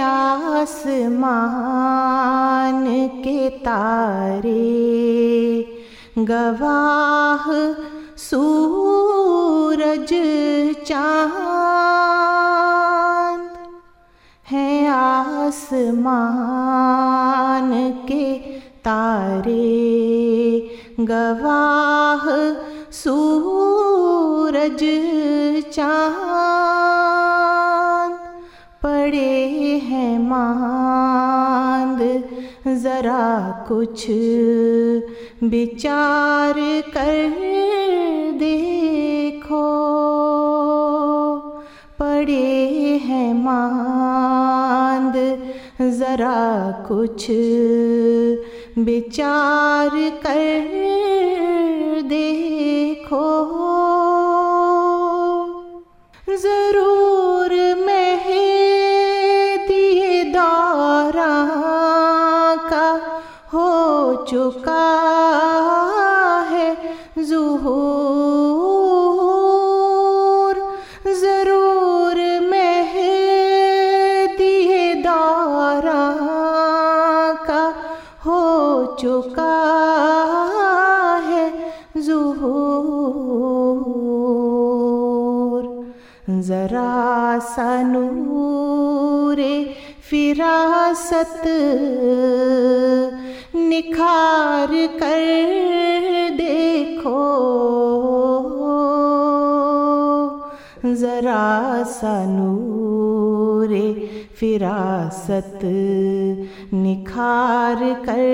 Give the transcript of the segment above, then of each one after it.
आसमान के तारे गवाह सूरज चाँद है आसमान के तारे गवाह सूरज चाँद मांद जरा कुछ विचार कर देखो। पड़े हैं मांद जरा कुछ विचार कर देखो। फिरासत निखार कर देखो। जरा सा नूरे फिरासत निखार कर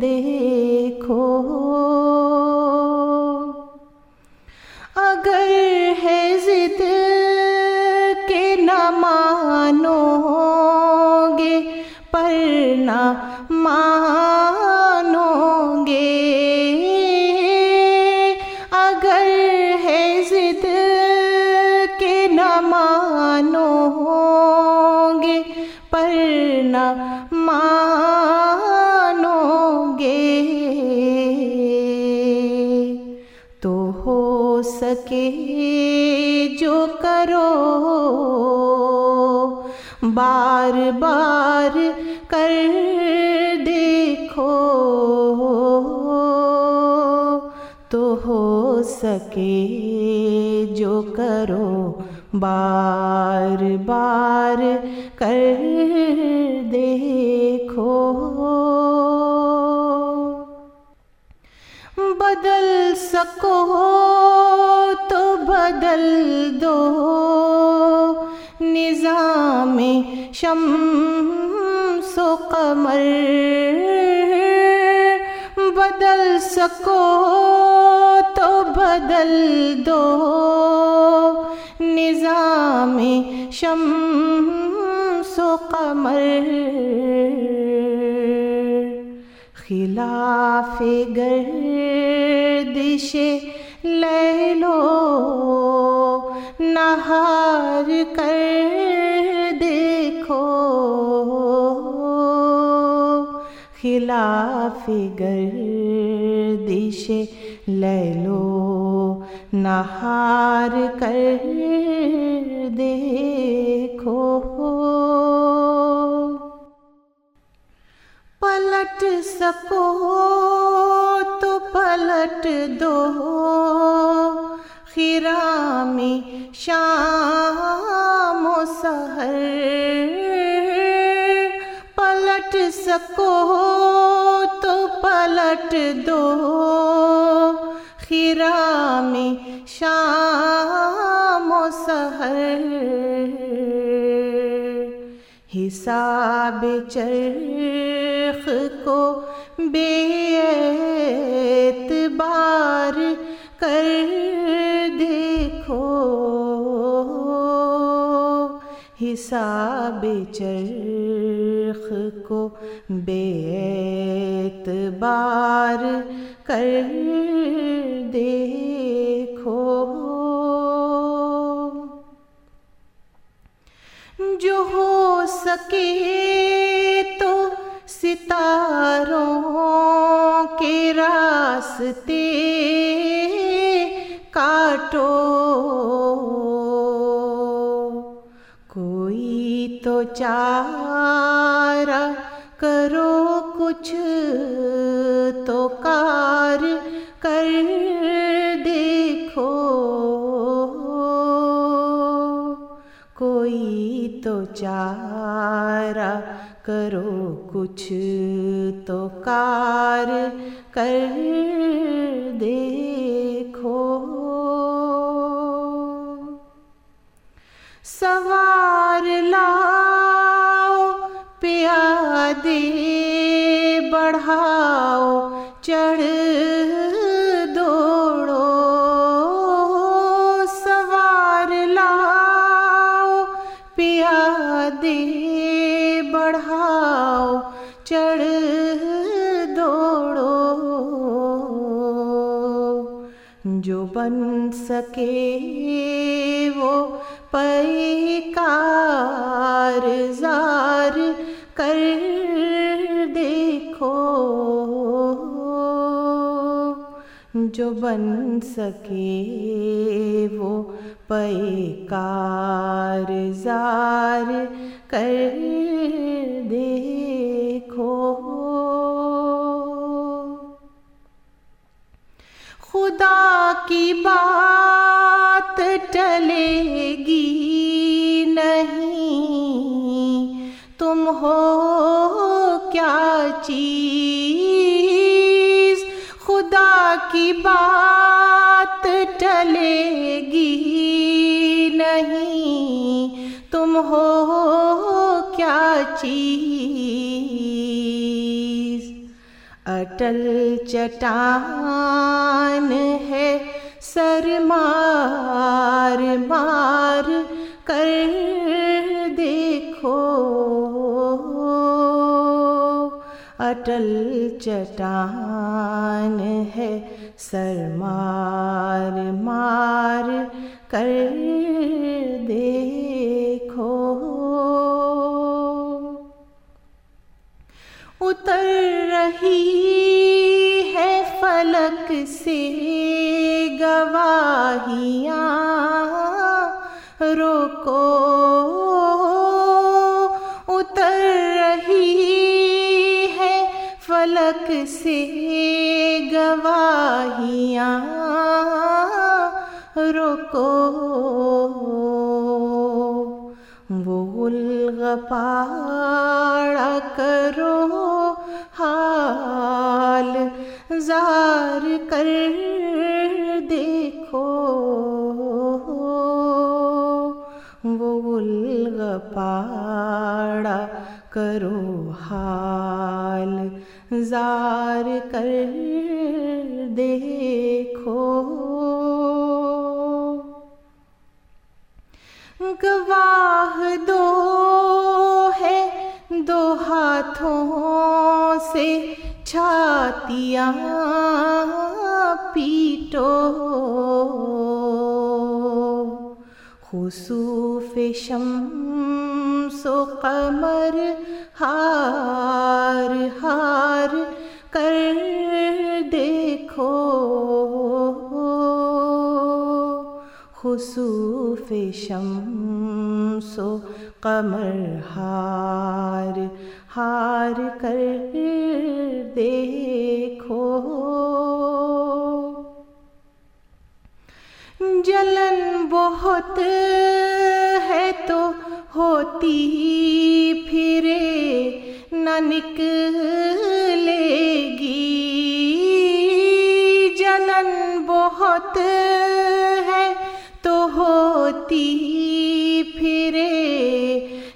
देखो। मानोगे। तो हो सके जो करो बार बार कर देखो। तो हो सके जो करो बार बार कर देखो। बदल सको तो बदल दो। निज़ाम शम्सो कमर। बदल सको तो बदल दो। निज़ाम शम्सो कमर। खिलाफ गर्दिश ले नहार कर देखो। खिलाफ ले लो नहार कर देखो। पलट सको तो पलट दो। खिरामी शाम सहर। पलट सको तो पलट दो। खिरामी शाम सहर। हिसाब चरख को बेतबार कर देखो। हिसाब चरख को बेतबार कर देखो। जो हो सके तो सितारों के रास्ते काटो। कोई तो चारा करो कुछ तो कार कर तो चारा करो कुछ तो कार कर देखो। सवार लाओ प्यादे बढ़ाओ बढ़ाओ चढ़ दौड़ो। जो बन सके वो पैकार जार कर जो बन सके वो पैकार जार कर देखो। खुदा की बात टलेगी की बात टलेगी नहीं। तुम हो क्या चीज़? अटल चटान है, सर मार मार कर देखो। अटल चटान है सर मार मार कर देखो। उतर रही है फलक से गवाहियाँ। से गवाहियाँ रोको। वो गुलगपाड़ा करो हाल जार कर देखो। वो गुलगपाड़ा करो हाल जार कर देखो। गवाह दो है दो हाथों से छातियाँ पीटो। खुसूफ शम्सो कमर हार हार कर देखो। खुसूफ सो कमर हार हार कर देखो। जलन बहुत होती फिरे न निकलेगी जलन बहुत है तो होती फिरे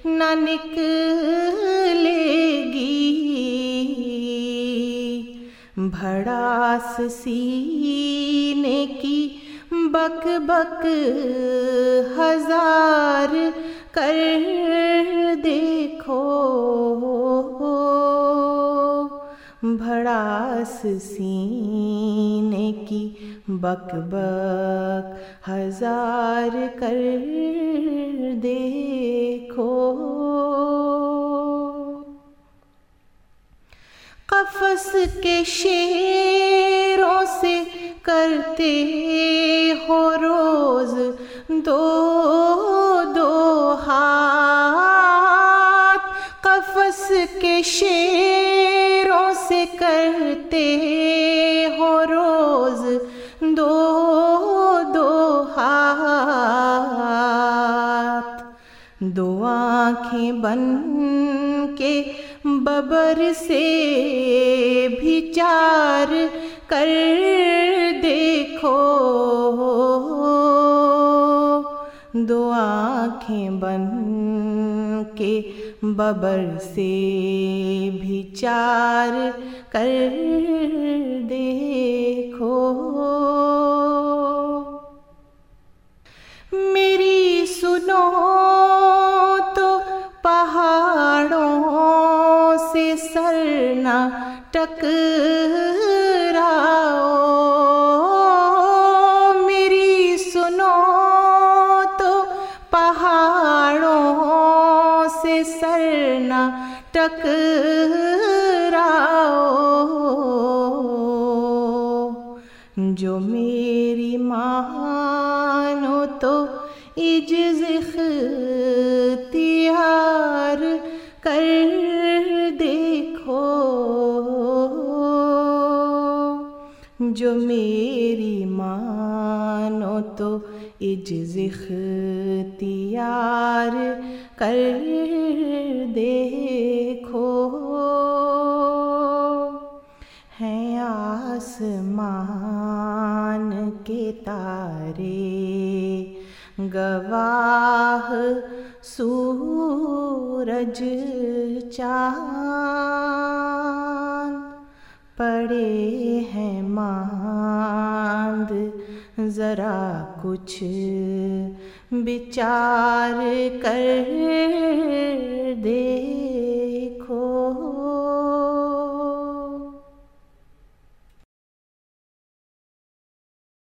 न निकलेगी भड़ास सीने की बक बक हज़ार कर देखो। भड़ास सीने की बक बक हज़ार कर देखो। कफस के शेरों से करते हो रोज दो दो आँखें बन के बबर से भी चार कर देखो। दो आँखें बन के बबर से भी चार कर देखो। से सरना टकराओ। जो मेरी मानो तो इज्ज इख्तियार कर देखो। जो मेरी मानो तो इज्ज इख्तियार कर देखो। हैं आसमान के तारे गवाह सूरज चाँद। पड़े हैं मांद जरा कुछ विचार कर दे।